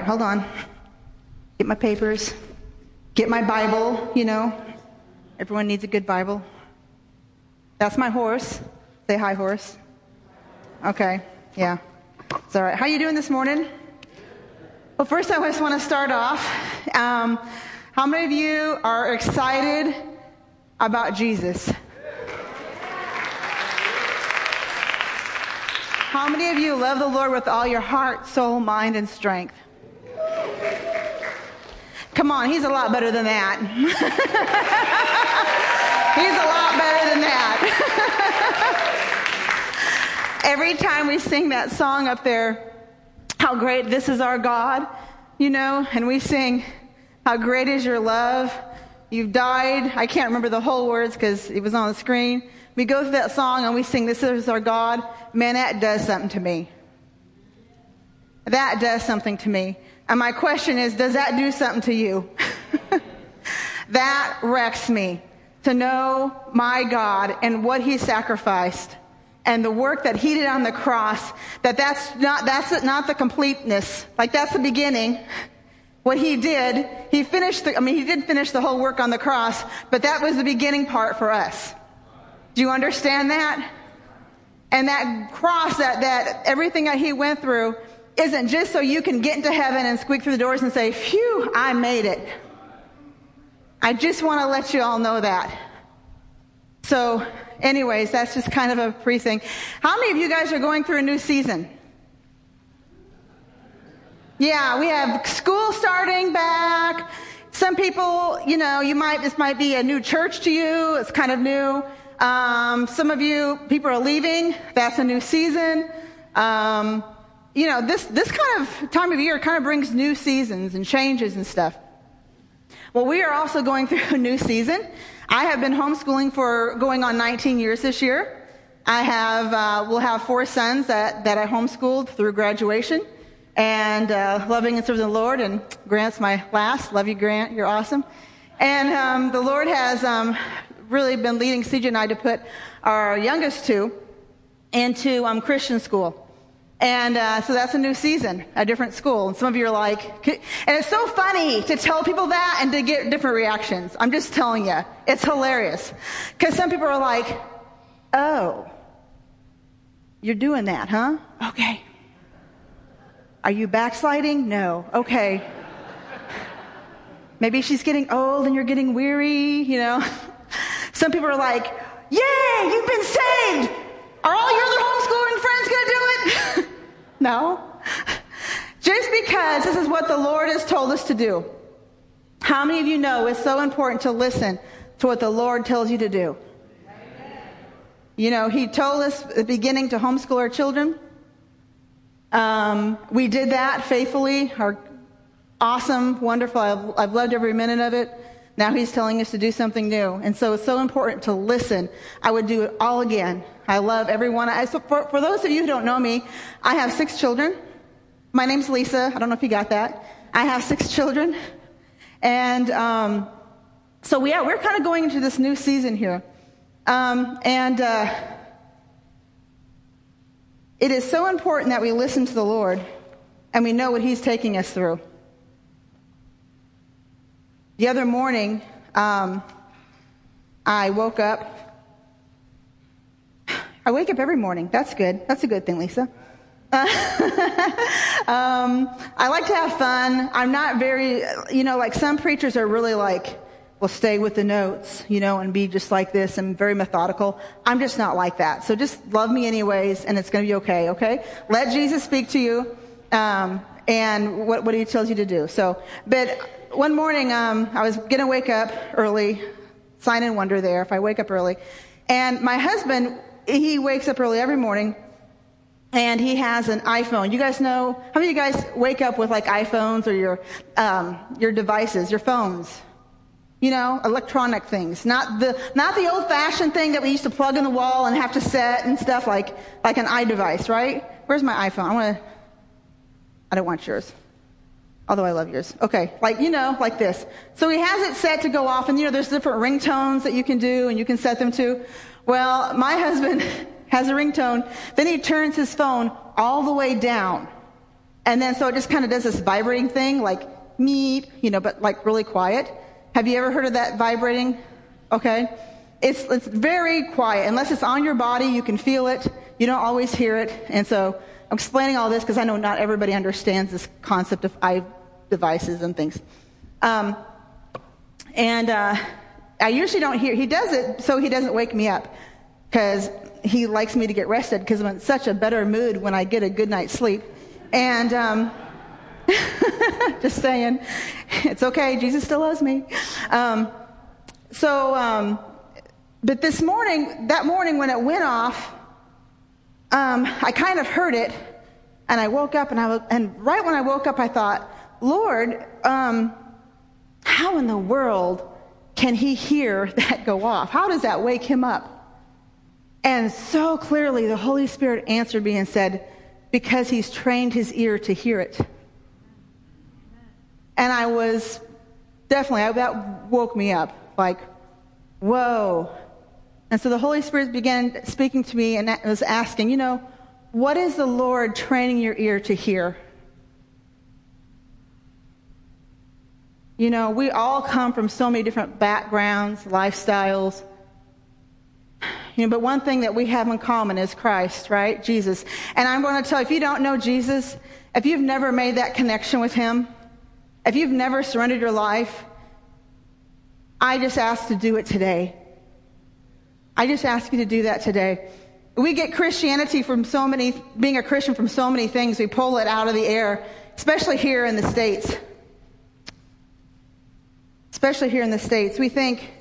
right, hold on. Get my papers. Get my Bible, you know. Everyone needs a good Bible. That's my horse. Say hi, horse. Okay, yeah. It's all right. How you doing this morning? Well, first I just want to start off. Um, how many of you are excited about Jesus? How many of you love the Lord with all your heart, soul, mind, and strength? Come on, he's a lot better than that. he's a lot better than that. Every time we sing that song up there, how great this is our God, you know, and we sing, how great is your love. You've died. I can't remember the whole words because it was on the screen. We go through that song and we sing, This is our God. Man, that does something to me. That does something to me. And my question is, does that do something to you? that wrecks me to know my God and what he sacrificed and the work that he did on the cross, that that's not, that's not the completeness. Like that's the beginning. What he did, he finished the, I mean, he did finish the whole work on the cross, but that was the beginning part for us. Do you understand that? And that cross, that, that everything that he went through isn't just so you can get into heaven and squeak through the doors and say, phew, I made it. I just want to let you all know that. So, anyways, that's just kind of a pre thing. How many of you guys are going through a new season? Yeah, we have school starting back. Some people, you know, you might, this might be a new church to you. It's kind of new. Um, some of you, people are leaving. That's a new season. Um, you know, this, this kind of time of year kind of brings new seasons and changes and stuff. Well, we are also going through a new season. I have been homeschooling for going on 19 years this year. I have, uh, will have four sons that, that I homeschooled through graduation and uh, loving and serving the Lord. And Grant's my last. Love you, Grant. You're awesome. And um, the Lord has um, really been leading CJ and I to put our youngest two into um, Christian school. And uh, so that's a new season, a different school. And some of you are like, and it's so funny to tell people that and to get different reactions. I'm just telling you, it's hilarious. Because some people are like, oh, you're doing that, huh? Okay. Are you backsliding? No. Okay. Maybe she's getting old and you're getting weary, you know. Some people are like, Yay, you've been saved. Are all your other homeschooling friends going to do it? No. Just because this is what the Lord has told us to do. How many of you know it's so important to listen to what the Lord tells you to do? You know, He told us at the beginning to homeschool our children. Um, we did that faithfully. Our awesome, wonderful. I've, I've loved every minute of it. Now he's telling us to do something new. And so it's so important to listen. I would do it all again. I love everyone. I, so for, for those of you who don't know me, I have six children. My name's Lisa. I don't know if you got that. I have six children. And um, so, yeah, we're kind of going into this new season here. Um, and uh, it is so important that we listen to the Lord and we know what He's taking us through. The other morning, um, I woke up. I wake up every morning. That's good. That's a good thing, Lisa. Um, I like to have fun. I'm not very, you know, like some preachers are really like, will stay with the notes, you know, and be just like this and very methodical. I'm just not like that. So just love me anyways, and it's going to be okay, okay? Let Jesus speak to you, um, and what, what he tells you to do. So, but one morning, um, I was going to wake up early, sign and wonder there if I wake up early. And my husband, he wakes up early every morning and he has an iPhone. You guys know, how many of you guys wake up with like iPhones or your, um, your devices, your phones? You know, electronic things. Not the, not the old fashioned thing that we used to plug in the wall and have to set and stuff like, like an iDevice, right? Where's my iPhone? I want to, I don't want yours. Although I love yours. Okay, like, you know, like this. So he has it set to go off, and you know, there's different ringtones that you can do, and you can set them to. Well, my husband has a ringtone, then he turns his phone all the way down And then so it just kind of does this vibrating thing, like meep, you know, but like really quiet. Have you ever heard of that vibrating? Okay. It's, it's very quiet. Unless it's on your body, you can feel it. You don't always hear it. And so I'm explaining all this because I know not everybody understands this concept of eye devices and things. Um, and uh, I usually don't hear. He does it so he doesn't wake me up because he likes me to get rested because I'm in such a better mood when I get a good night's sleep. And um, just saying, it's okay. Jesus still loves me. Um, so, um, but this morning, that morning when it went off, um, I kind of heard it, and I woke up, and I was, and right when I woke up, I thought, Lord, um, how in the world can he hear that go off? How does that wake him up? And so clearly, the Holy Spirit answered me and said, because he's trained his ear to hear it. And I was definitely, that woke me up. Like, whoa. And so the Holy Spirit began speaking to me and was asking, you know, what is the Lord training your ear to hear? You know, we all come from so many different backgrounds, lifestyles. You know, but one thing that we have in common is Christ, right? Jesus. And I'm going to tell you, if you don't know Jesus, if you've never made that connection with Him, if you've never surrendered your life, I just ask to do it today. I just ask you to do that today. We get Christianity from so many, being a Christian from so many things, we pull it out of the air, especially here in the States. Especially here in the States. We think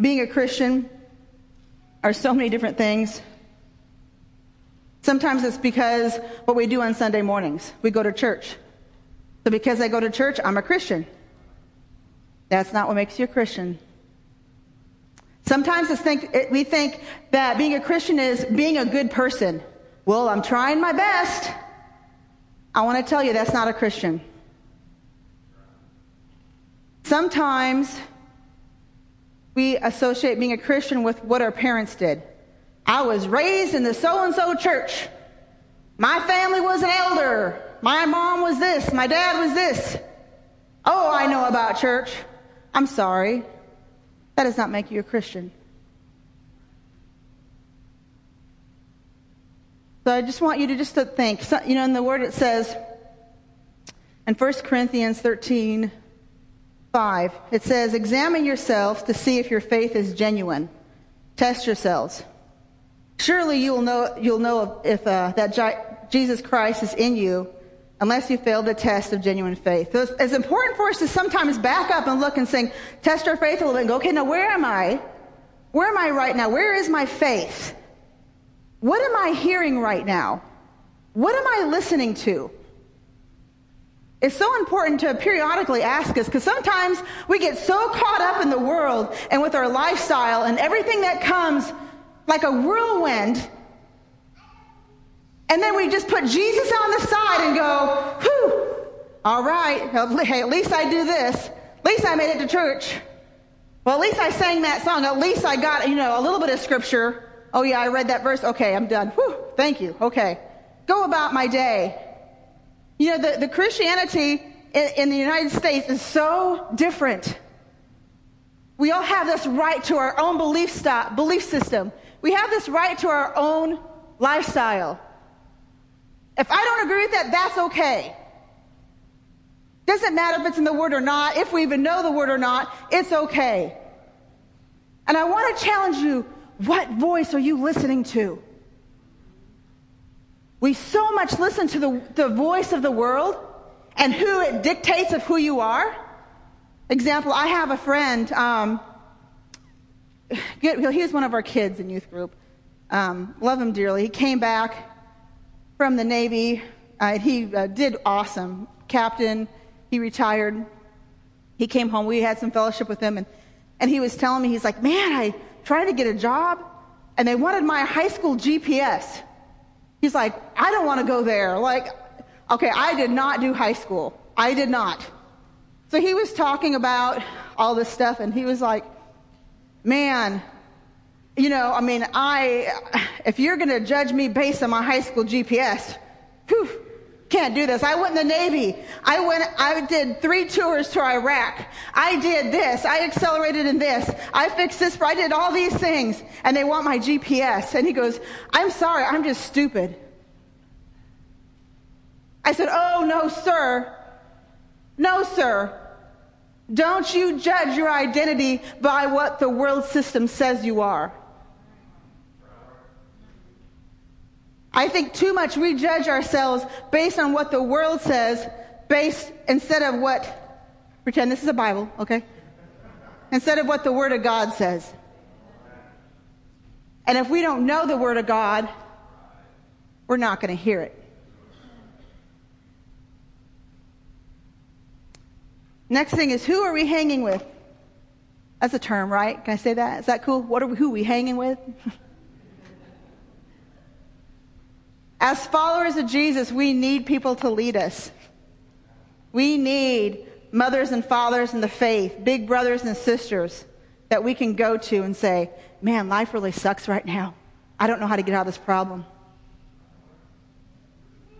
being a Christian are so many different things. Sometimes it's because what we do on Sunday mornings. We go to church. So because I go to church, I'm a Christian. That's not what makes you a Christian. Sometimes think, we think that being a Christian is being a good person. Well, I'm trying my best. I want to tell you that's not a Christian. Sometimes we associate being a Christian with what our parents did. I was raised in the so and so church. My family was an elder. My mom was this. My dad was this. Oh, I know about church. I'm sorry. That does not make you a Christian. So I just want you to just to think. So, you know, in the word it says in 1 Corinthians 13, 5, it says, Examine yourselves to see if your faith is genuine. Test yourselves. Surely you will know, you'll know if uh, that Jesus Christ is in you unless you fail the test of genuine faith. So it's, it's, important for us to sometimes back up and look and say, test our faith a little bit and go, okay, now where am I? Where am I right now? Where is my faith? What am I hearing right now? What am I listening to? It's so important to periodically ask us because sometimes we get so caught up in the world and with our lifestyle and everything that comes like a whirlwind and then we just put Jesus on the side and go, whew, all right, hey, at least I do this. At least I made it to church. Well, at least I sang that song. At least I got, you know, a little bit of scripture. Oh yeah, I read that verse. Okay, I'm done. Whew, thank you. Okay. Go about my day. You know, the, the Christianity in, in the United States is so different. We all have this right to our own belief, belief system. We have this right to our own lifestyle. If I don't agree with that, that's okay. Doesn't matter if it's in the Word or not, if we even know the Word or not, it's okay. And I want to challenge you what voice are you listening to? We so much listen to the, the voice of the world and who it dictates of who you are. Example, I have a friend, um, he was one of our kids in youth group. Um, love him dearly. He came back from the Navy. Uh, he uh, did awesome. Captain, he retired. He came home. We had some fellowship with him, and, and he was telling me, he's like, man, I tried to get a job, and they wanted my high school GPA. He's like, I don't want to go there. Like, okay, I did not do high school. I did not. So he was talking about all this stuff, and he was like, man, you know, I mean, I, if you're going to judge me based on my high school GPA, whew, Can't do this. I went in the Navy. I went, I did three tours to Iraq. I did this. I accelerated in this. I fixed this. I did all these things. And they want my GPA. And he goes, I'm sorry. I'm just stupid. I said, Oh, no, sir. No, sir. Don't you judge your identity by what the world system says you are. I think too much we judge ourselves based on what the world says, based instead of what, pretend this is a Bible, okay? Instead of what the Word of God says. And if we don't know the Word of God, we're not going to hear it. Next thing is who are we hanging with? That's a term, right? Can I say that? Is that cool? What are we, who are we hanging with? As followers of Jesus, we need people to lead us. We need mothers and fathers in the faith, big brothers and sisters that we can go to and say, man, life really sucks right now. I don't know how to get out of this problem.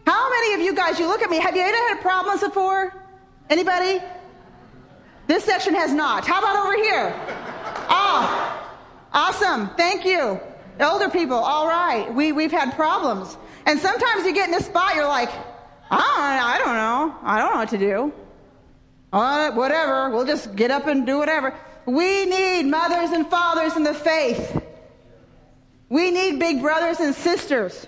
How many of you guys, you look at me, have you ever had problems before? Anybody? This section has not. How about over here? Oh, awesome. Thank you. Elder people, all right. We, we've had problems. And sometimes you get in this spot, you're like, I don't, I don't know. I don't know what to do. Uh, whatever. We'll just get up and do whatever. We need mothers and fathers in the faith. We need big brothers and sisters.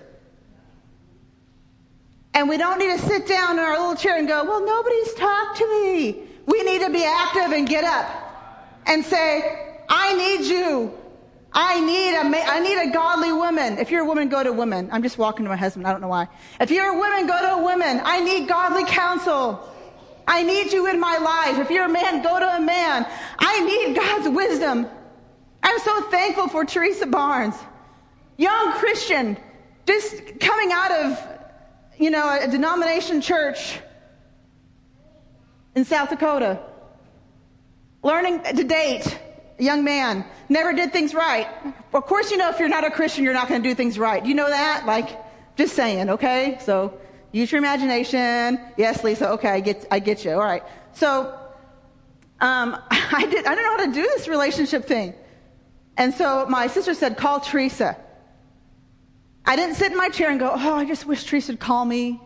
And we don't need to sit down in our little chair and go, well, nobody's talked to me. We need to be active and get up and say, I need you. I need a, I need a godly woman. If you're a woman, go to women. I'm just walking to my husband. I don't know why. If you're a woman, go to a woman. I need godly counsel. I need you in my life. If you're a man, go to a man. I need God's wisdom. I'm so thankful for Teresa Barnes, young Christian, just coming out of, you know, a denomination church in South Dakota, learning to date a young man, never did things right. Of course, you know, if you're not a Christian, you're not going to do things right. You know that? Like, just saying, okay? So, use your imagination. Yes, Lisa, okay, I get, I get you. All right. So, um, I did, I don't know how to do this relationship thing. And so my sister said, call Teresa. I didn't sit in my chair and go, oh, I just wish Teresa would call me.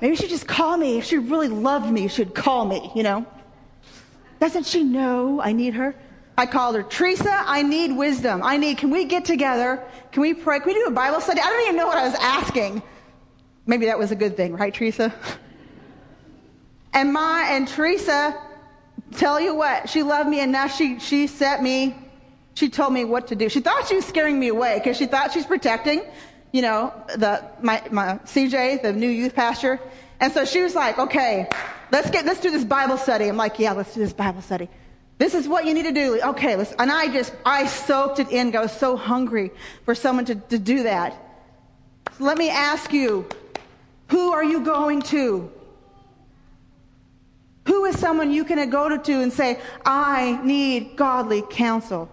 Maybe she'd just call me. If she really loved me, she'd call me, you know? Doesn't she know I need her? I called her, Teresa, I need wisdom. I need, can we get together? Can we pray? Can we do a Bible study? I don't even know what I was asking. Maybe that was a good thing, right, Teresa? And my, and Teresa, tell you what, she loved me enough. She, she set me, she told me what to do. She thought she was scaring me away because she thought she's protecting, you know, the, my, my CJ, the new youth pastor. And so she was like, okay, let's get, let's do this Bible study. I'm like, yeah, let's do this Bible study. This is what you need to do. Okay, let's, and I just, I soaked it in. I was so hungry for someone to, to do that. So let me ask you, who are you going to? Who is someone you can go to and say, I need godly counsel?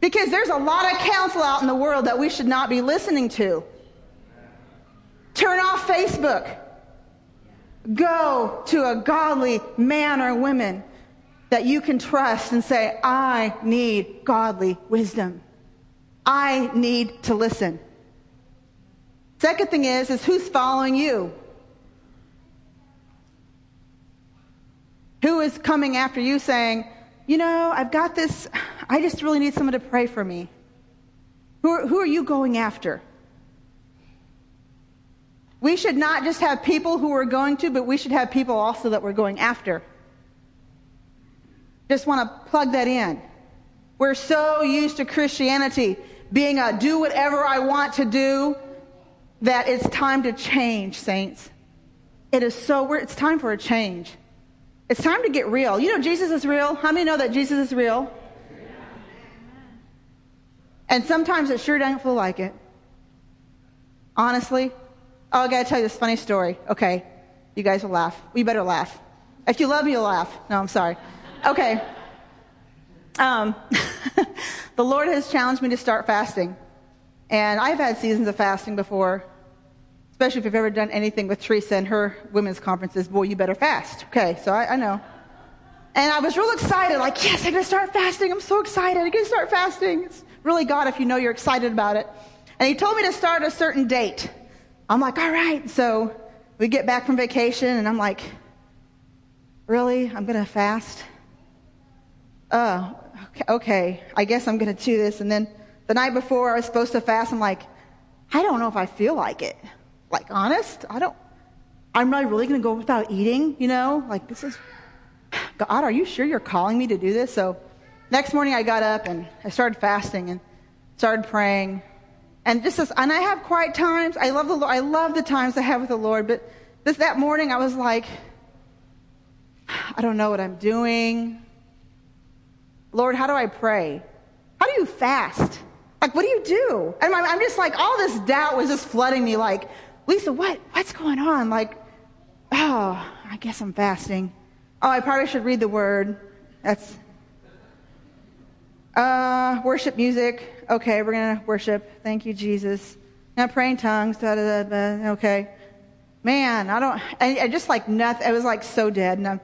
Because there's a lot of counsel out in the world that we should not be listening to. Turn off Facebook. Go to a godly man or woman that you can trust and say, I need godly wisdom. I need to listen. Second thing is, is who's following you? Who is coming after you saying, you know, I've got this, I just really need someone to pray for me. Who are, who are you going after? We should not just have people who we're going to, but we should have people also that we're going after. Just want to plug that in. We're so used to Christianity being a do whatever I want to do that it's time to change, saints. It is so, it's time for a change. It's time to get real. You know, Jesus is real. How many know that Jesus is real? And sometimes it sure doesn't feel like it. Honestly. Oh, I gotta tell you this funny story. Okay. You guys will laugh. You better laugh. If you love me, you'll laugh. No, I'm sorry. Okay. Um, the Lord has challenged me to start fasting. And I've had seasons of fasting before, especially if you've ever done anything with Teresa and her women's conferences, boy, you better fast. Okay, so I, I know. And I was real excited, like, yes, I'm going to start fasting. I'm so excited. I'm going to start fasting. It's really God if you know you're excited about it. And he told me to start a certain date. I'm like, all right. So we get back from vacation, and I'm like, really? I'm going to fast? Oh, okay. I guess I'm going to do this. And then the night before I was supposed to fast, I'm like, I don't know if I feel like it. Like, honest? I don't, I'm not really going to go without eating, you know? Like, this is, God, are you sure you're calling me to do this? So next morning I got up and I started fasting and started praying. And just as, and I have quiet times. I love the Lord. I love the times I have with the Lord. But this, that morning I was like, I don't know what I'm doing. Lord, how do I pray? How do you fast? Like, what do you do? And I'm, I'm just like, all this doubt was just flooding me. Like, Lisa, what? What's going on? Like, oh, I guess I'm fasting. Oh, I probably should read the word. That's uh, worship music. Okay, we're gonna worship. Thank you, Jesus. Now praying tongues. Da, da, da, da. Okay, man, I don't. I, I just like nothing. It was like so dead. And,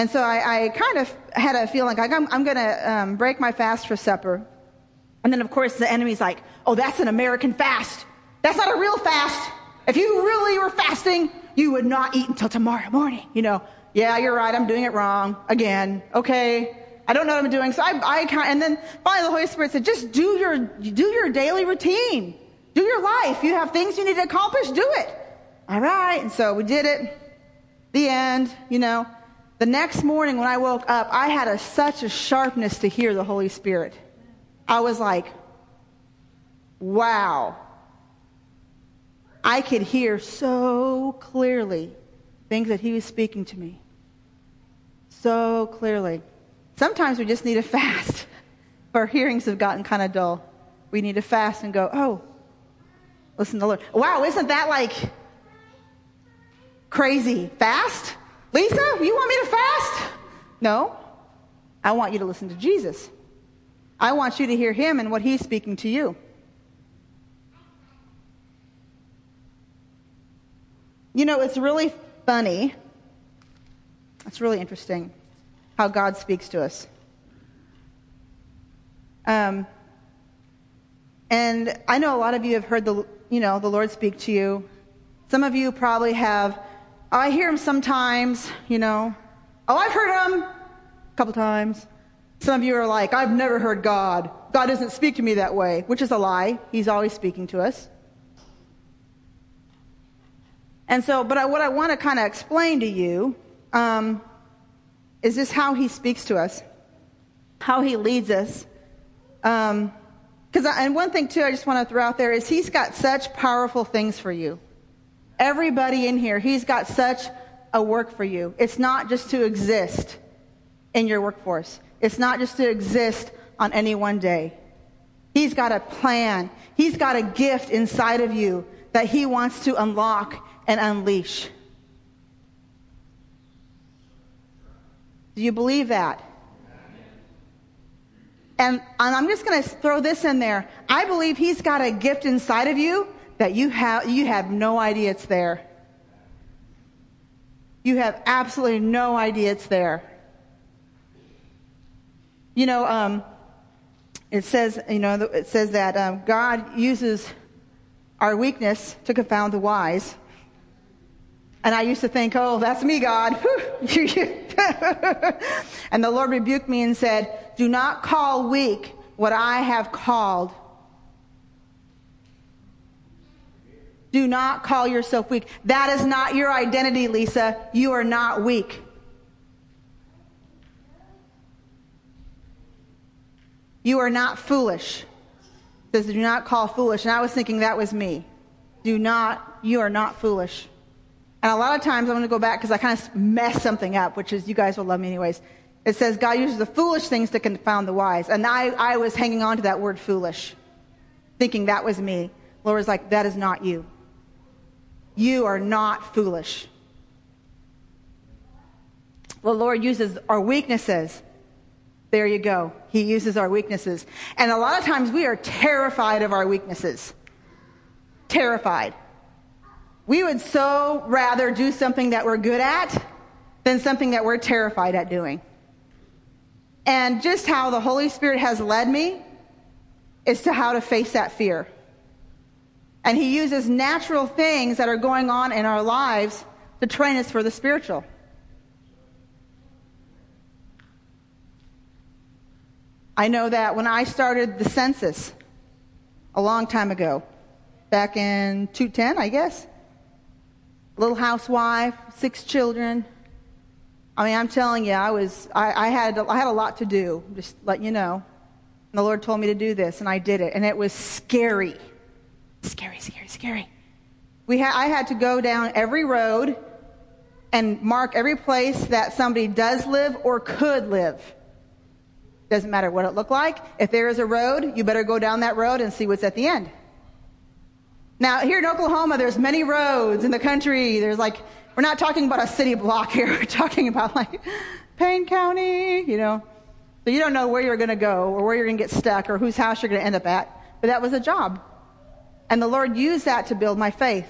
and so I, I, kind of had a feeling like I'm, I'm gonna um, break my fast for supper. And then of course the enemy's like, "Oh, that's an American fast. That's not a real fast. If you really were fasting, you would not eat until tomorrow morning." You know. Yeah, you're right. I'm doing it wrong again. Okay. I don't know what I'm doing. So I, I kind and then finally the Holy Spirit said, just do your, do your daily routine. Do your life. You have things you need to accomplish, do it. All right. And so we did it. The end, you know. The next morning when I woke up, I had a, such a sharpness to hear the Holy Spirit. I was like, wow. I could hear so clearly things that he was speaking to me. So clearly. Sometimes we just need a fast. Our hearings have gotten kind of dull. We need to fast and go, oh, listen to the Lord. Wow, isn't that like crazy? Fast? Lisa, you want me to fast? No. I want you to listen to Jesus. I want you to hear him and what he's speaking to you. You know, it's really funny. It's really interesting how God speaks to us. Um, and I know a lot of you have heard the, you know, the Lord speak to you. Some of you probably have. I hear him sometimes, you know. Oh, I've heard him a couple times. Some of you are like, I've never heard God. God doesn't speak to me that way, which is a lie. He's always speaking to us. And so, but I, what I want to kind of explain to you um, is this how he speaks to us, how he leads us. Um, because and one thing too, I just want to throw out there is he's got such powerful things for you. Everybody in here, he's got such a work for you. It's not just to exist in your workforce. It's not just to exist on any one day. He's got a plan. He's got a gift inside of you that he wants to unlock and unleash. Do you believe that? And, and I'm just going to throw this in there. I believe he's got a gift inside of you that you have, you have no idea it's there. You have absolutely no idea it's there. You know, um, it says, you know, it says that um, God uses our weakness to confound the wise. And I used to think, oh, that's me, God. and the Lord rebuked me and said, do not call weak what I have called. Do not call yourself weak. That is not your identity, Lisa. You are not weak. You are not foolish. It says, do not call foolish. And I was thinking that was me. Do not, you are not foolish. And a lot of times I'm going to go back because I kind of mess something up, which is you guys will love me anyways. It says God uses the foolish things to confound the wise. And I, I was hanging on to that word foolish, thinking that was me. Lord's like, that is not you. You are not foolish. The Lord uses our weaknesses. There you go. He uses our weaknesses. And a lot of times we are terrified of our weaknesses. Terrified. We would so rather do something that we're good at than something that we're terrified at doing. And just how the Holy Spirit has led me is to how to face that fear. And He uses natural things that are going on in our lives to train us for the spiritual. I know that when I started the census a long time ago, back in 210, I guess, little housewife, six children. I mean, I'm telling you, I was, I, I had, I had a lot to do, just let you know. And the Lord told me to do this, and I did it, and it was scary. Scary, scary, scary. We ha- I had to go down every road and mark every place that somebody does live or could live. Doesn't matter what it looked like. If there is a road, you better go down that road and see what's at the end. Now, here in Oklahoma, there's many roads in the country. There's like, we're not talking about a city block here. We're talking about like Payne County, you know. So you don't know where you're going to go or where you're going to get stuck or whose house you're going to end up at. But that was a job. And the Lord used that to build my faith.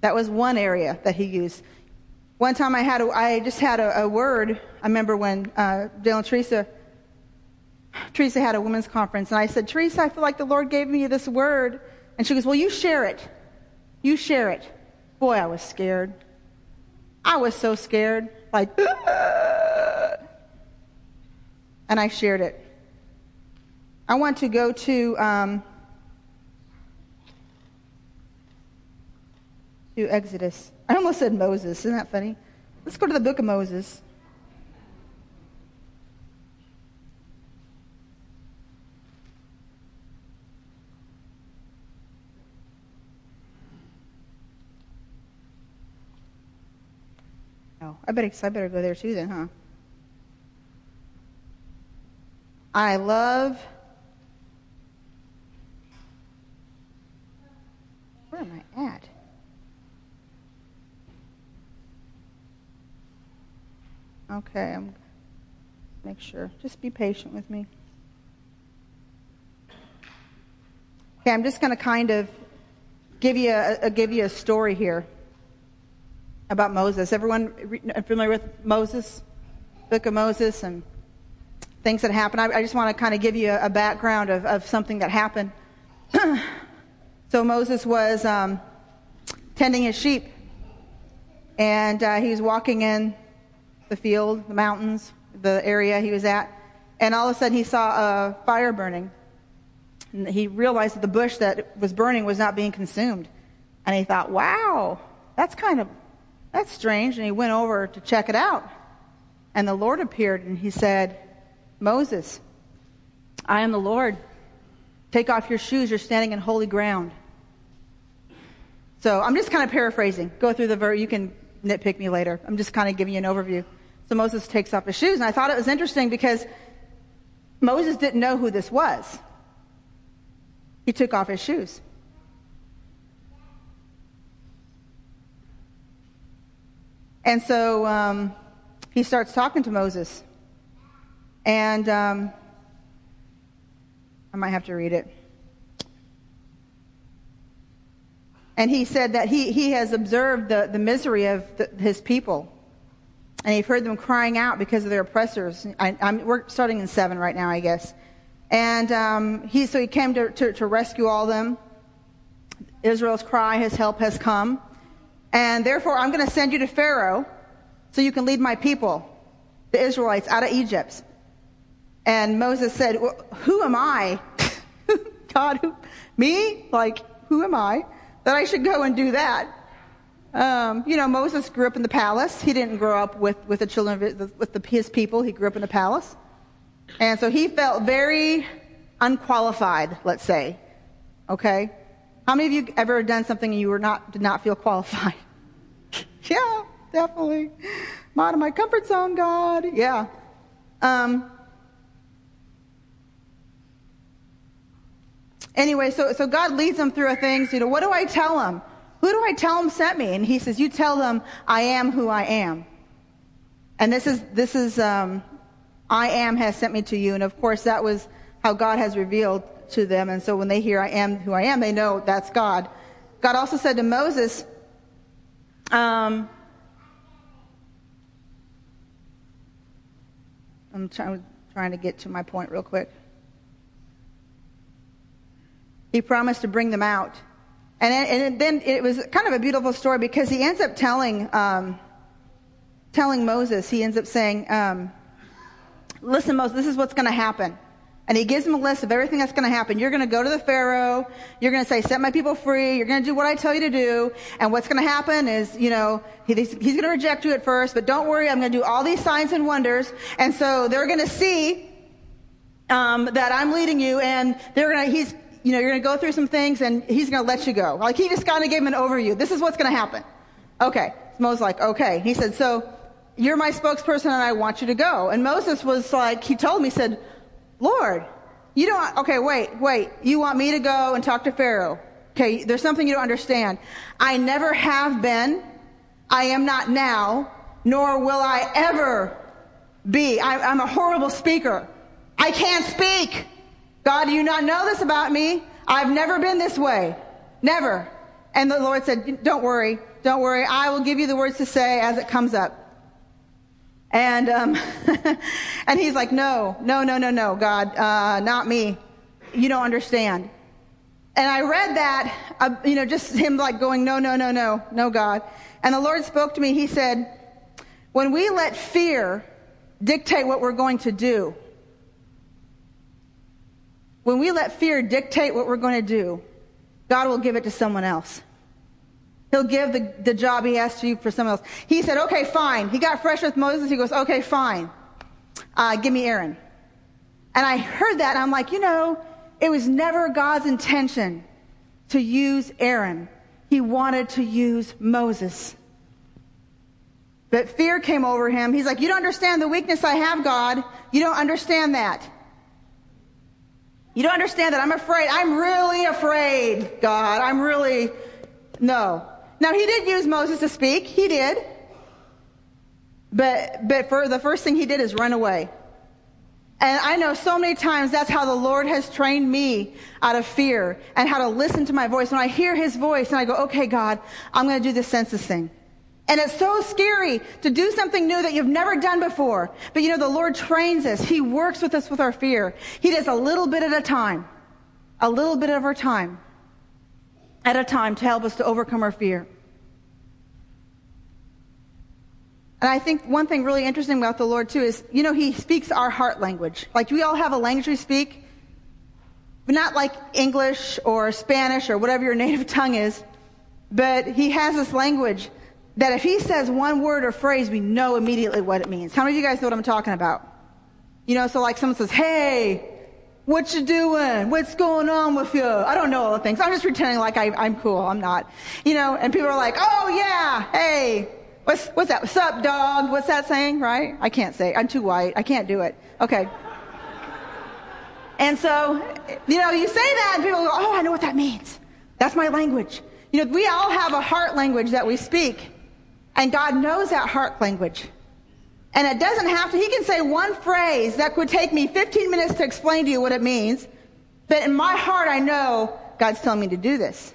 That was one area that He used. One time I had, a, I just had a, a word. I remember when uh, Dale and Teresa, Teresa had a women's conference, and I said, Teresa, I feel like the Lord gave me this word. And she goes, Well, you share it. You share it. Boy, I was scared. I was so scared. Like, and I shared it. I want to go to um, to Exodus. I almost said Moses. Isn't that funny? Let's go to the book of Moses. Oh, I better, I better go there too then, huh? I love Where am I at? Okay, I'm make sure. Just be patient with me. Okay, I'm just going to kind of give you a, a, give you a story here about Moses. Everyone familiar with Moses, Book of Moses, and things that happened? I, I just want to kind of give you a, a background of, of something that happened. So Moses was um, tending his sheep, and uh, he was walking in the field, the mountains, the area he was at, and all of a sudden he saw a fire burning. And he realized that the bush that was burning was not being consumed, and he thought, "Wow, that's kind of that's strange." And he went over to check it out, and the Lord appeared, and he said, "Moses, I am the Lord." Take off your shoes, you're standing in holy ground. So I'm just kind of paraphrasing. Go through the verse. You can nitpick me later. I'm just kind of giving you an overview. So Moses takes off his shoes, and I thought it was interesting because Moses didn't know who this was. He took off his shoes. And so um, he starts talking to Moses. And um, I might have to read it. And he said that he, he has observed the, the misery of the, his people. And he's heard them crying out because of their oppressors. I, we're starting in seven right now, I guess. And um, he, so he came to, to, to rescue all them. Israel's cry, his help has come. And therefore, I'm going to send you to Pharaoh so you can lead my people, the Israelites, out of Egypt. And Moses said, well, Who am I? God, who, me? Like, who am I? That I should go and do that. Um, you know, Moses grew up in the palace. He didn't grow up with, with the children of with the, his people. He grew up in the palace. And so he felt very unqualified, let's say. Okay? How many of you ever done something and you were not, did not feel qualified? yeah, definitely. I'm out of my comfort zone, God. Yeah. Um, Anyway, so, so God leads them through things. You know, what do I tell them? Who do I tell them sent me? And he says, you tell them, I am who I am. And this is, this is, um, I am has sent me to you. And of course, that was how God has revealed to them. And so when they hear I am who I am, they know that's God. God also said to Moses, um, I'm trying to get to my point real quick. He promised to bring them out. And, and then it was kind of a beautiful story because he ends up telling, um, telling Moses, he ends up saying, um, listen, Moses, this is what's going to happen. And he gives him a list of everything that's going to happen. You're going to go to the Pharaoh. You're going to say, set my people free. You're going to do what I tell you to do. And what's going to happen is, you know, he, he's going to reject you at first, but don't worry. I'm going to do all these signs and wonders. And so they're going to see, um, that I'm leading you and they're to, he's, you know, you're going to go through some things and he's going to let you go. Like he just kind of gave him an overview. This is what's going to happen. Okay. Moses like, okay. He said, so you're my spokesperson and I want you to go. And Moses was like, he told me, he said, Lord, you don't, okay, wait, wait. You want me to go and talk to Pharaoh? Okay, there's something you don't understand. I never have been. I am not now, nor will I ever be. I, am a horrible speaker. I can't speak. God, do you not know this about me? I've never been this way. Never. And the Lord said, don't worry. Don't worry. I will give you the words to say as it comes up. And, um, and he's like, no, no, no, no, no, God, uh, not me. You don't understand. And I read that, uh, you know, just him like going, no, no, no, no, no, God. And the Lord spoke to me. He said, when we let fear dictate what we're going to do, when we let fear dictate what we're going to do, God will give it to someone else. He'll give the, the job he asked you for someone else. He said, okay, fine. He got fresh with Moses. He goes, okay, fine. Uh, give me Aaron. And I heard that and I'm like, you know, it was never God's intention to use Aaron. He wanted to use Moses. But fear came over him. He's like, you don't understand the weakness I have, God. You don't understand that. You don't understand that. I'm afraid. I'm really afraid, God. I'm really, no. Now, he did use Moses to speak. He did. But, but for the first thing he did is run away. And I know so many times that's how the Lord has trained me out of fear and how to listen to my voice. When I hear his voice and I go, okay, God, I'm going to do the census thing. And it's so scary to do something new that you've never done before. But you know, the Lord trains us. He works with us with our fear. He does a little bit at a time. A little bit of our time at a time to help us to overcome our fear. And I think one thing really interesting about the Lord too is, you know, He speaks our heart language. Like we all have a language we speak, but not like English or Spanish or whatever your native tongue is. But He has this language that if He says one word or phrase, we know immediately what it means. How many of you guys know what I'm talking about? You know, so like someone says, hey, what you doing? What's going on with you? I don't know all the things. I'm just pretending like I, I'm cool. I'm not. You know, and people are like, oh yeah, hey, what's, what's that? What's up, dog? What's that saying, right? I can't say. I'm too white. I can't do it. Okay. And so, you know, you say that and people go, oh, I know what that means. That's my language. You know, we all have a heart language that we speak. And God knows that heart language. And it doesn't have to, he can say one phrase that could take me 15 minutes to explain to you what it means. But in my heart, I know God's telling me to do this.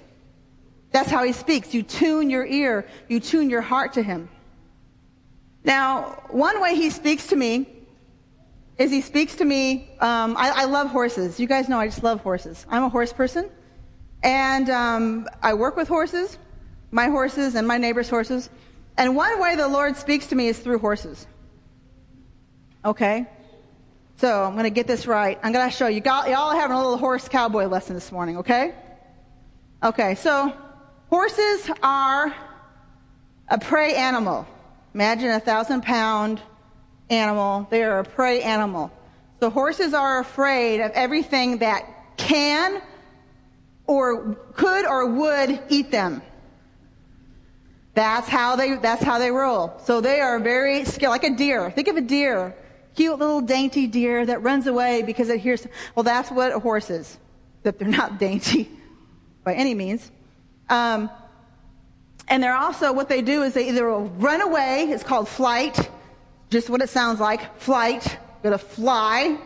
That's how he speaks. You tune your ear, you tune your heart to him. Now, one way he speaks to me is he speaks to me. Um, I, I, love horses. You guys know I just love horses. I'm a horse person. And um, I work with horses, my horses and my neighbor's horses. And one way the Lord speaks to me is through horses. Okay? So I'm going to get this right. I'm going to show you. Y'all having a little horse cowboy lesson this morning, okay? Okay, so horses are a prey animal. Imagine a thousand pound animal. They are a prey animal. So horses are afraid of everything that can or could or would eat them. That's how they, that's how they roll. So they are very skilled, like a deer. Think of a deer cute little dainty deer that runs away because it hears, well, that's what a horse is, except they're not dainty by any means. Um, and they're also, what they do is they either will run away, it's called flight, just what it sounds like, flight, to fly.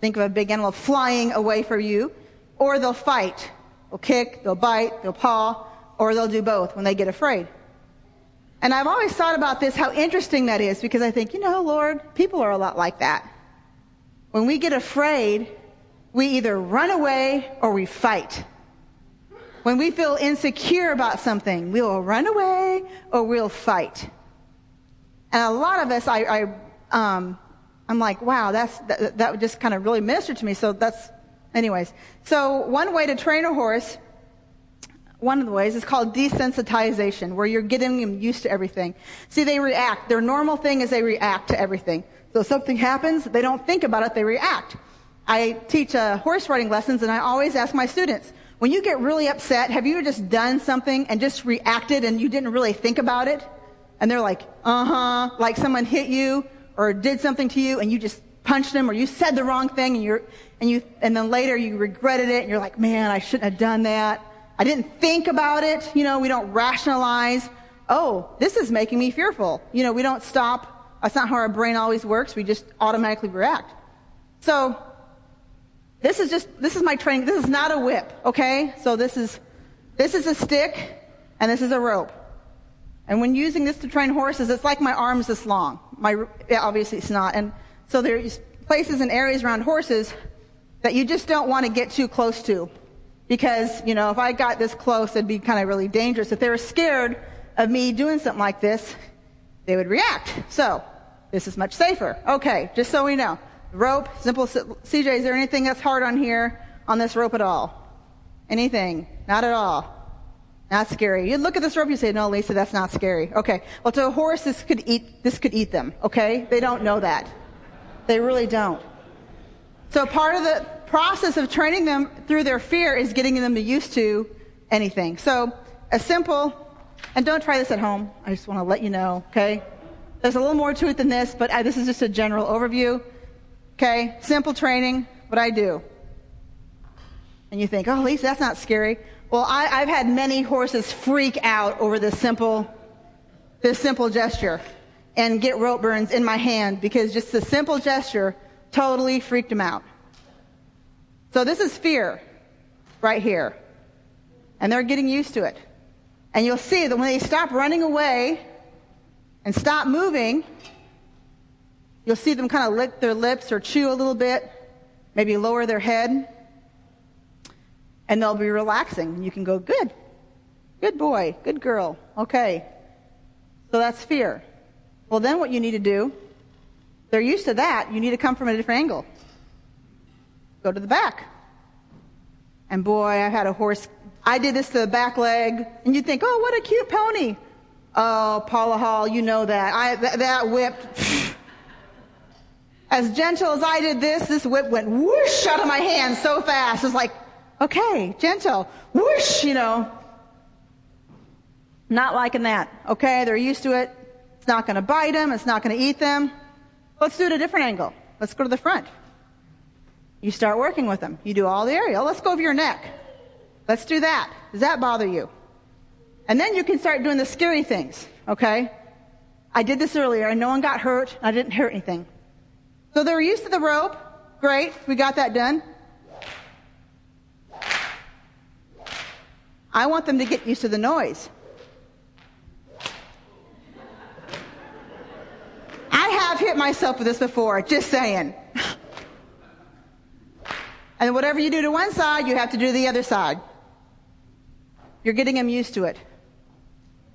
Think of a big animal flying away from you. or they'll fight. They'll kick, they'll bite, they'll paw, or they'll do both when they get afraid. And I've always thought about this, how interesting that is, because I think, you know, Lord, people are a lot like that. When we get afraid, we either run away or we fight. When we feel insecure about something, we'll run away or we'll fight. And a lot of us, I, I um, I'm like, wow, that's that, that just kind of really ministered to me. So that's, anyways. So one way to train a horse one of the ways is called desensitization, where you're getting them used to everything. See, they react. Their normal thing is they react to everything. So something happens, they don't think about it, they react. I teach uh, horse riding lessons, and I always ask my students, when you get really upset, have you just done something and just reacted and you didn't really think about it? And they're like, uh huh, like someone hit you or did something to you and you just punched them or you said the wrong thing and you're, and you, and then later you regretted it and you're like, man, I shouldn't have done that. I didn't think about it. You know, we don't rationalize. Oh, this is making me fearful. You know, we don't stop. That's not how our brain always works. We just automatically react. So, this is just, this is my training. This is not a whip, okay? So this is, this is a stick and this is a rope. And when using this to train horses, it's like my arm's this long. My, obviously it's not. And so there's places and areas around horses that you just don't want to get too close to. Because, you know, if I got this close, it'd be kind of really dangerous. If they were scared of me doing something like this, they would react. So, this is much safer. Okay, just so we know. Rope, simple. CJ, is there anything that's hard on here, on this rope at all? Anything? Not at all. Not scary. You look at this rope, you say, no, Lisa, that's not scary. Okay. Well, to a horse, this could eat, this could eat them. Okay? They don't know that. They really don't. So part of the process of training them through their fear is getting them used to anything. So a simple, and don't try this at home. I just want to let you know, okay? There's a little more to it than this, but I, this is just a general overview. Okay? Simple training, what I do. And you think, oh, Lisa, that's not scary. Well, I, I've had many horses freak out over this simple, this simple gesture and get rope burns in my hand because just the simple gesture totally freaked them out. So this is fear right here. And they're getting used to it. And you'll see that when they stop running away and stop moving, you'll see them kind of lick their lips or chew a little bit, maybe lower their head, and they'll be relaxing. You can go, good, good boy, good girl, okay. So that's fear. Well, then what you need to do, they're used to that, you need to come from a different angle go to the back. And boy, I had a horse. I did this to the back leg, and you'd think, oh, what a cute pony. Oh, Paula Hall, you know that. I, that, that whip. as gentle as I did this, this whip went whoosh out of my hand so fast. It's like, okay, gentle. Whoosh, you know. Not liking that. Okay, they're used to it. It's not going to bite them. It's not going to eat them. Let's do it a different angle. Let's go to the front. You start working with them. You do all the area. Let's go over your neck. Let's do that. Does that bother you? And then you can start doing the scary things, okay? I did this earlier and no one got hurt. I didn't hurt anything. So they're used to the rope. Great. We got that done. I want them to get used to the noise. I have hit myself with this before, just saying. And whatever you do to one side, you have to do to the other side. You're getting them used to it.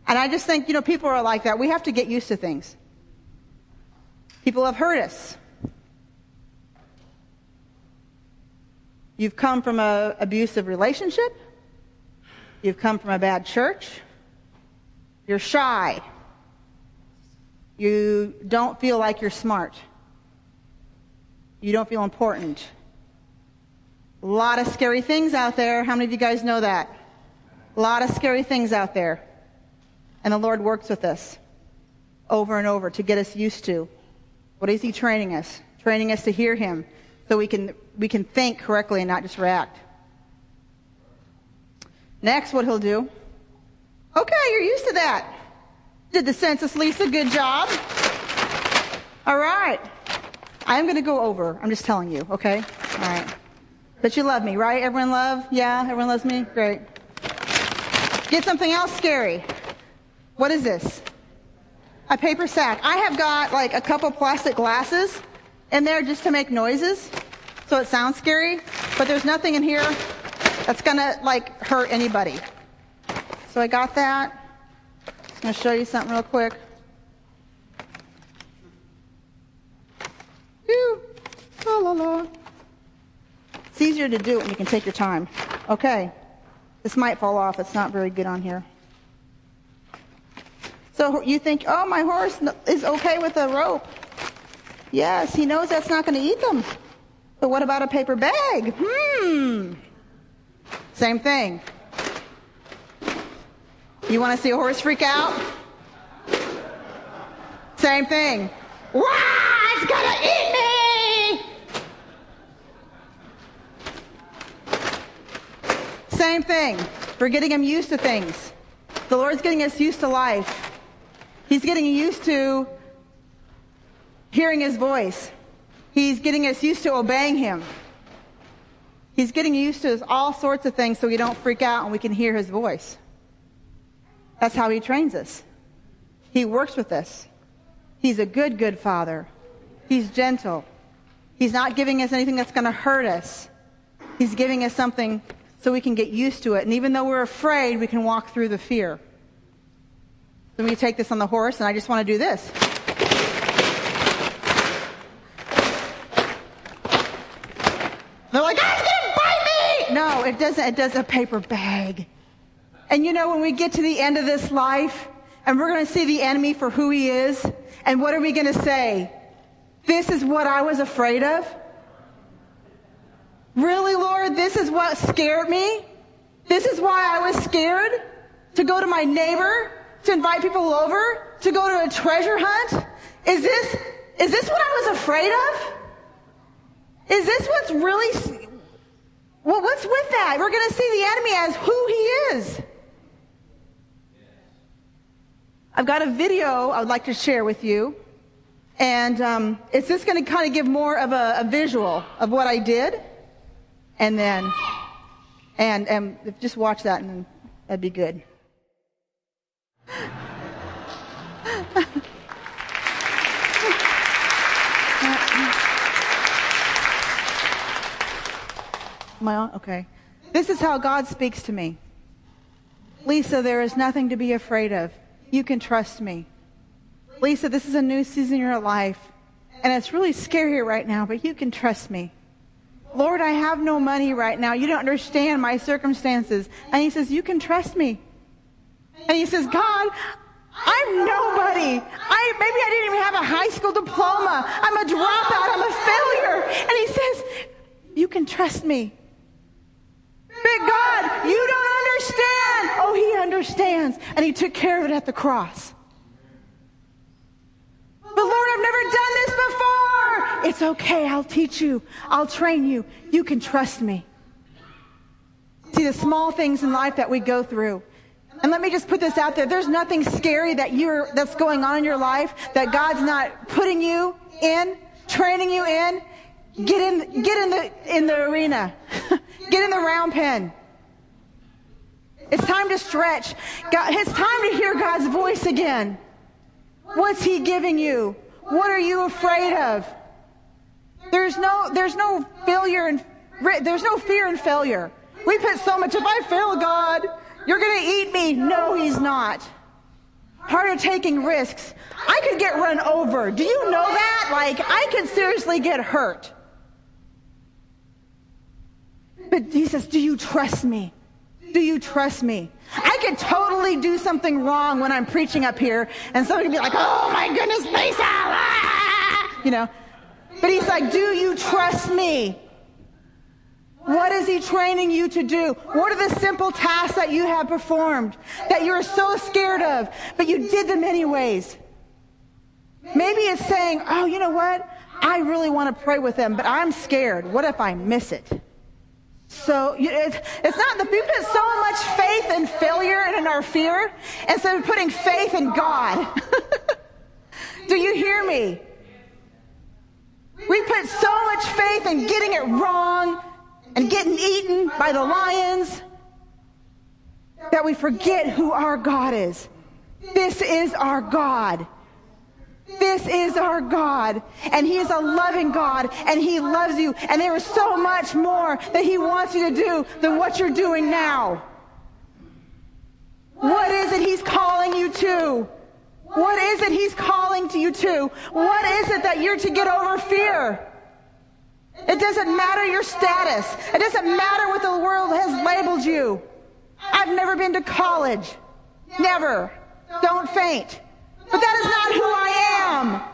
And I just think, you know, people are like that. We have to get used to things. People have hurt us. You've come from an abusive relationship. You've come from a bad church. You're shy. You don't feel like you're smart. You don't feel important. A lot of scary things out there. How many of you guys know that? A lot of scary things out there. And the Lord works with us over and over to get us used to. What is He training us? Training us to hear Him so we can, we can think correctly and not just react. Next, what He'll do. Okay, you're used to that. Did the census, Lisa? Good job. All right. I'm going to go over. I'm just telling you, okay? All right. But you love me, right? Everyone love? Yeah, everyone loves me? Great. Get something else scary. What is this? A paper sack. I have got like a couple plastic glasses in there just to make noises. So it sounds scary, but there's nothing in here that's gonna like hurt anybody. So I got that. I'm gonna show you something real quick. Whew. La la la. It's easier to do it when you can take your time. Okay. This might fall off. It's not very good on here. So you think, oh, my horse is okay with a rope. Yes, he knows that's not going to eat them. But what about a paper bag? Hmm. Same thing. You want to see a horse freak out? Same thing. Wow, it's going to eat me! Same thing. We're getting him used to things. The Lord's getting us used to life. He's getting used to hearing his voice. He's getting us used to obeying him. He's getting used to all sorts of things so we don't freak out and we can hear his voice. That's how he trains us. He works with us. He's a good, good father. He's gentle. He's not giving us anything that's going to hurt us. He's giving us something so we can get used to it. And even though we're afraid, we can walk through the fear. So we take this on the horse, and I just want to do this. They're like, it's going to bite me! No, it doesn't. It does a paper bag. And you know, when we get to the end of this life, and we're going to see the enemy for who he is, and what are we going to say? This is what I was afraid of? Really, Lord? This is what scared me? This is why I was scared? To go to my neighbor? To invite people over? To go to a treasure hunt? Is this, is this what I was afraid of? Is this what's really, well, what's with that? We're going to see the enemy as who he is. I've got a video I would like to share with you. And um, it's just going to kind of give more of a, a, visual of what I did. And then, and, and just watch that and that'd be good. My on? Okay. This is how God speaks to me. Lisa, there is nothing to be afraid of. You can trust me. Lisa, this is a new season in your life, and it's really scary right now, but you can trust me. Lord, I have no money right now. You don't understand my circumstances. And he says, You can trust me. And he says, God, I'm nobody. I, maybe I didn't even have a high school diploma. I'm a dropout. I'm a failure. And he says, You can trust me. Big God, you don't understand. Oh, he understands. And he took care of it at the cross. But Lord, I've never done this before. It's okay. I'll teach you. I'll train you. You can trust me. See the small things in life that we go through. And let me just put this out there. There's nothing scary that you're, that's going on in your life that God's not putting you in, training you in. Get in, get in the, in the arena. get in the round pen. It's time to stretch. God, it's time to hear God's voice again. What's He giving you? What are you afraid of? There's no, there's no failure and there's no fear in failure. We put so much, if I fail God, you're going to eat me. No, He's not. Part of taking risks. I could get run over. Do you know that? Like, I could seriously get hurt. But he says, Do you trust me? Do you trust me? I could totally do something wrong when I'm preaching up here, and somebody be like, Oh my goodness, Lisa! Ah! You know. But he's like, Do you trust me? What is he training you to do? What are the simple tasks that you have performed that you're so scared of, but you did them anyways? Maybe it's saying, Oh, you know what? I really want to pray with them, but I'm scared. What if I miss it? So it's not that we put so much faith in failure and in our fear instead of putting faith in God. Do you hear me? We put so much faith in getting it wrong and getting eaten by the lions that we forget who our God is. This is our God. This is our God. And He is a loving God. And He loves you. And there is so much more that He wants you to do than what you're doing now. What is it He's calling you to? What is it He's calling to you to? What is it that you're to get over fear? It doesn't matter your status. It doesn't matter what the world has labeled you. I've never been to college. Never. Don't faint. But that is not who I am.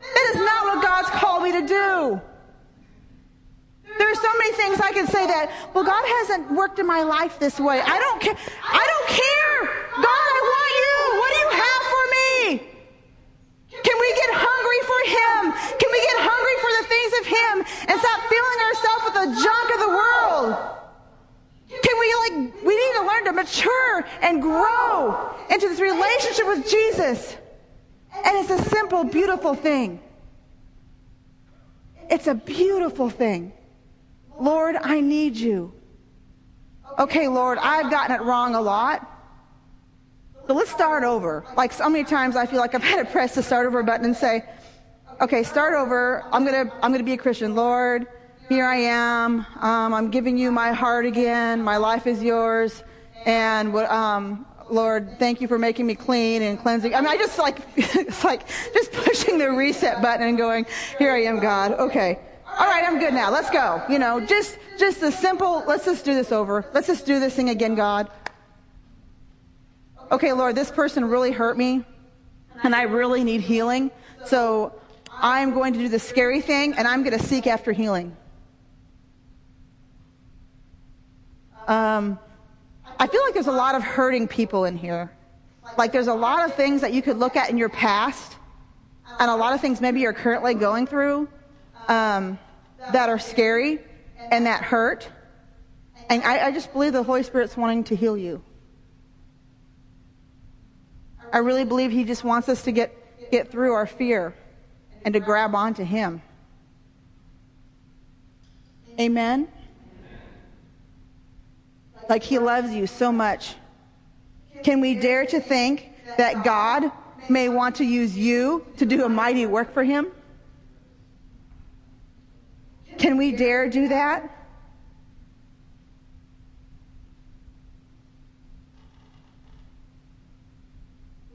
That is not what God's called me to do. There are so many things I can say that, well, God hasn't worked in my life this way. I don't care. I don't care. God, I want you. What do you have for me? Can we get hungry for Him? Can we get hungry for the things of Him and stop filling ourselves with the junk of the world? Can we like, we need to learn to mature and grow into this Jesus. And it's a simple, beautiful thing. It's a beautiful thing. Lord, I need you. Okay, Lord, I've gotten it wrong a lot. So let's start over. Like so many times I feel like I've had to press the start over button and say, okay, start over. I'm going to, I'm going to be a Christian. Lord, here I am. Um, I'm giving you my heart again. My life is yours. And what um, Lord, thank you for making me clean and cleansing. I mean, I just like, it's like just pushing the reset button and going, here I am, God. Okay. All right, I'm good now. Let's go. You know, just, just a simple, let's just do this over. Let's just do this thing again, God. Okay, Lord, this person really hurt me and I really need healing. So I'm going to do the scary thing and I'm going to seek after healing. Um, I feel like there's a lot of hurting people in here. Like there's a lot of things that you could look at in your past, and a lot of things maybe you're currently going through um, that are scary and that hurt. And I, I just believe the Holy Spirit's wanting to heal you. I really believe He just wants us to get, get through our fear and to grab onto Him. Amen? Like he loves you so much. Can we dare to think that God may want to use you to do a mighty work for him? Can we dare do that?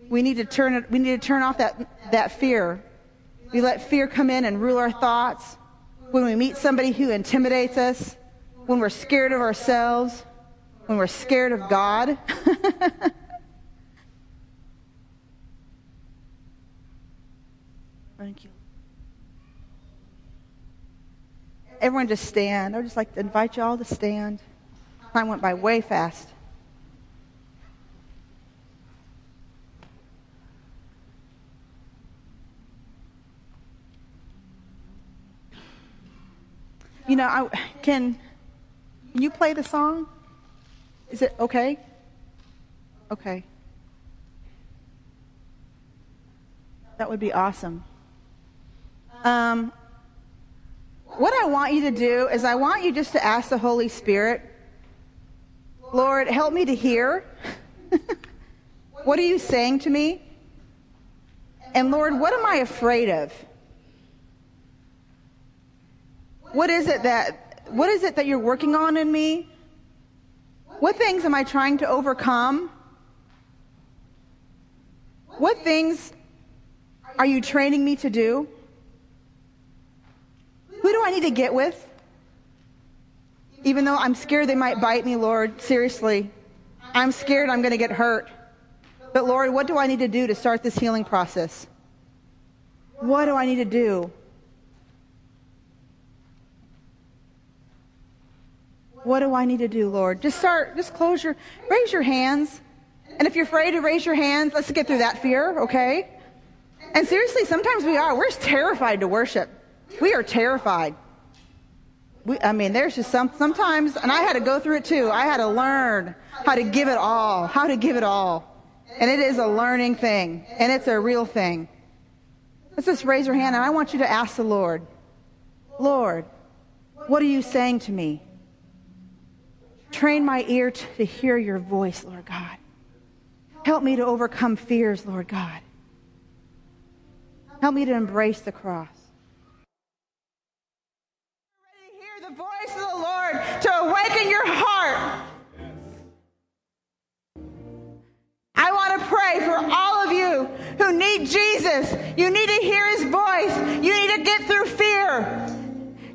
We need to turn it, we need to turn off that, that fear. We let fear come in and rule our thoughts. When we meet somebody who intimidates us, when we're scared of ourselves, when we're scared of God. Thank you. Everyone just stand. I would just like to invite you all to stand. Time went by way fast. You know, I can you play the song? Is it okay? Okay. That would be awesome. Um, what I want you to do is I want you just to ask the Holy Spirit, Lord, help me to hear. what are you saying to me? And Lord, what am I afraid of? What is it that what is it that you're working on in me? What things am I trying to overcome? What things are you training me to do? Who do I need to get with? Even though I'm scared they might bite me, Lord, seriously. I'm scared I'm going to get hurt. But Lord, what do I need to do to start this healing process? What do I need to do? What do I need to do, Lord? Just start, just close your, raise your hands. And if you're afraid to raise your hands, let's get through that fear, okay? And seriously, sometimes we are. We're terrified to worship. We are terrified. We, I mean, there's just some, sometimes, and I had to go through it too. I had to learn how to give it all, how to give it all. And it is a learning thing, and it's a real thing. Let's just raise your hand, and I want you to ask the Lord, Lord, What are you saying to me? Train my ear to hear your voice, Lord God. Help me to overcome fears, Lord God. Help me to embrace the cross. Ready to hear the voice of the Lord to awaken your heart. I want to pray for all of you who need Jesus. You need to hear his voice. You need to get through fear.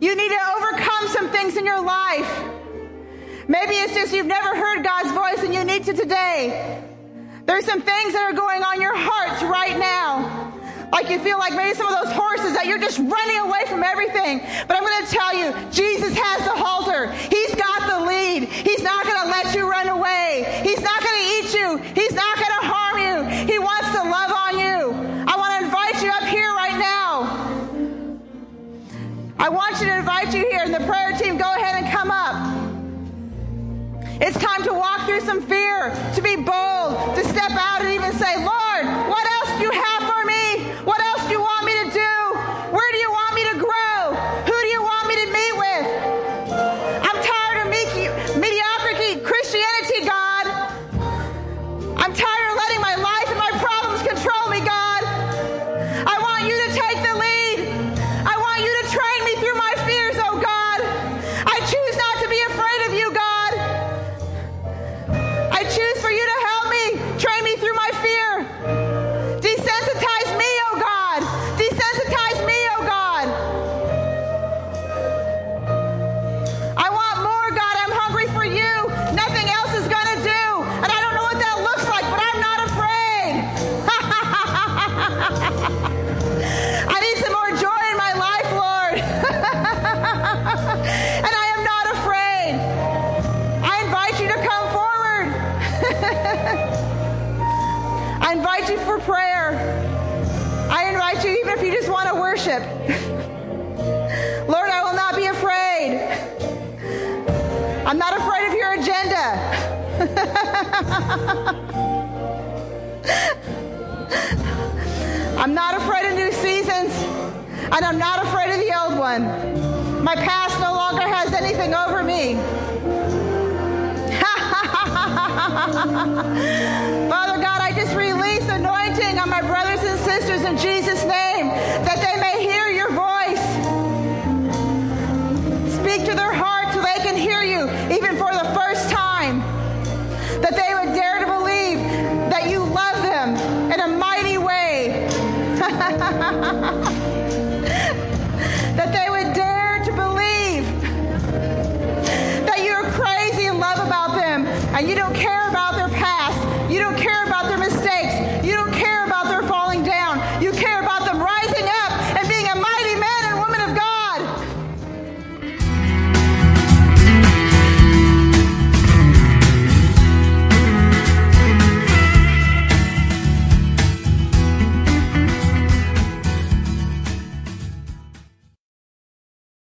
You need to overcome some things in your life. Maybe it's just you've never heard God's voice and you need to today. There's some things that are going on in your hearts right now. Like you feel like maybe some of those horses that you're just running away from everything. But I'm going to tell you, Jesus has the halter. He's got the lead. He's not going to let you run away. He's not going to eat you. He's not going to harm you. He wants to love on you. I want to invite you up here right now. I want you to invite you here, in the prayer It's time to walk through some fear, to be bold, to step out you, just want to worship. Lord, I will not be afraid. I'm not afraid of your agenda. I'm not afraid of new seasons, and I'm not afraid of the old one. My past no longer has anything over me. Father God, I just release anointing on my brothers and sisters in Jesus' name and you don't care about